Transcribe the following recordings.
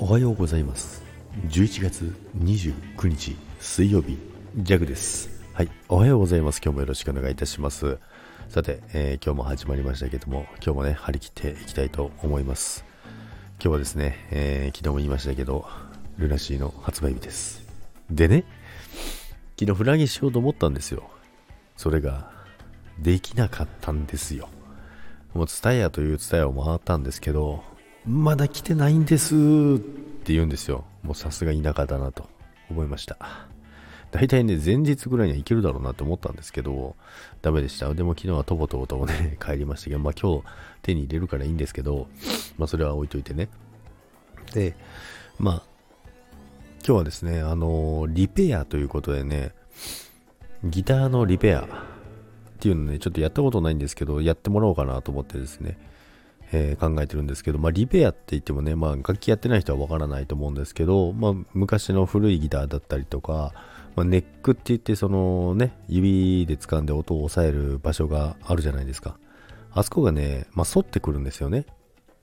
おはようございます。11月29日水曜日。ギャグです。はい。おはようございます。今日もよろしくお願いいたします。さて、えー、今日も始まりましたけども今日もね張り切っていきたいと思います。今日はですね、えー、昨日も言いましたけどルナシーの発売日です。でね昨日フラギしようと思ったんですよ。それができなかったんですよ。もうツタヤというツタヤを回ったんですけどまだ来てないんですって言うんですよ。もうさすが田舎だなと思いました。大体ね、前日ぐらいには行けるだろうなと思ったんですけど、ダメでした。でも昨日はとぼとぼとぼね、帰りましたけど、まあ今日手に入れるからいいんですけど、まあそれは置いといてね。で、まあ、今日はですね、あのー、リペアということでね、ギターのリペアっていうのね、ちょっとやったことないんですけど、やってもらおうかなと思ってですね、えー、考えてるんですけど、まあ、リペアって言ってもね、まあ、楽器やってない人はわからないと思うんですけど、まあ、昔の古いギターだったりとか、まあ、ネックって言って、そのね、指で掴んで音を抑える場所があるじゃないですか。あそこがね、まあ、反ってくるんですよね。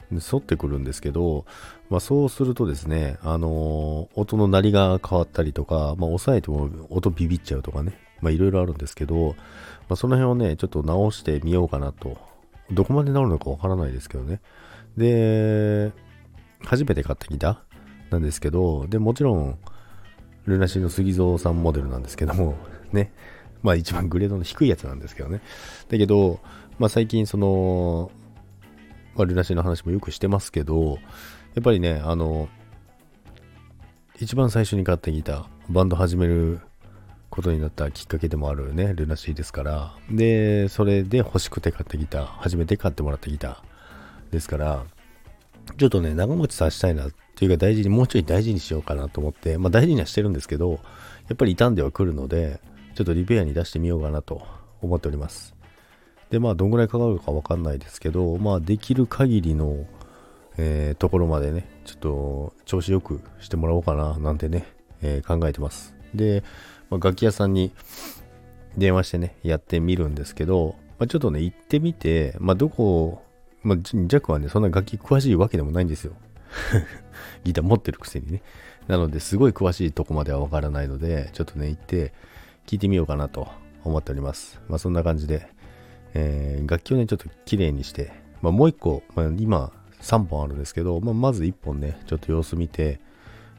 反ってくるんですけど、まあ、そうするとですね、あのー、音の鳴りが変わったりとか、まあ、抑えても音ビビっちゃうとかね、まあ、いろいろあるんですけど、まあ、その辺をね、ちょっと直してみようかなとどこまで治るのかわからないですけどね。で、初めて買ったギターなんですけど、で、もちろん、ルナシーの杉蔵さんモデルなんですけども、ね。まあ一番グレードの低いやつなんですけどね。だけど、まあ最近その、まあルナシーの話もよくしてますけど、やっぱりね、あの、一番最初に買ったギター、バンド始めることになったきっかけでもあるね、ルナシーですから。で、それで欲しくて買ったギター、初めて買ってもらったギターですから、ちょっとね、長持ちさせたいなっていうか大事に、もうちょい大事にしようかなと思って、まあ大事にはしてるんですけど、やっぱり傷んではくるので、ちょっとリペアに出してみようかなと思っております。で、まあどんぐらいかかるかわかんないですけど、まあできる限りの、えー、ところまでね、ちょっと調子よくしてもらおうかななんてね、えー、考えてます。で、まあ、楽器屋さんに電話してね、やってみるんですけど、まあ、ちょっとね、行ってみて、まあ、どこ、まあ、ジャックはね、そんな楽器詳しいわけでもないんですよ。ギター持ってるくせにね。なので、すごい詳しいとこまではわからないので、ちょっとね、行って聞いてみようかなと思っております。まあ、そんな感じで、えー、楽器をね、ちょっと綺麗にして、まあ、もう一個、まあ、今、3本あるんですけど、まあ、まず1本ね、ちょっと様子見て、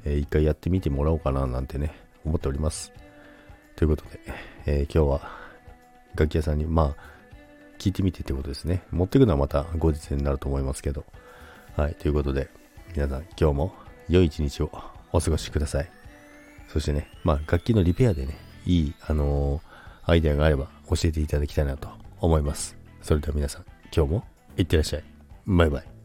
えー、1回やってみてもらおうかななんてね、思っております。ということで、えー、今日は楽器屋さんに、まあ、聞いてみてってことですね。持ってくのはまた後日になると思いますけど。はい、ということで、皆さん今日も良い一日をお過ごしください。そしてね、まあ、楽器のリペアでね、いい、あのー、アイデアがあれば教えていただきたいなと思います。それでは皆さん、今日もいってらっしゃい。バイバイ。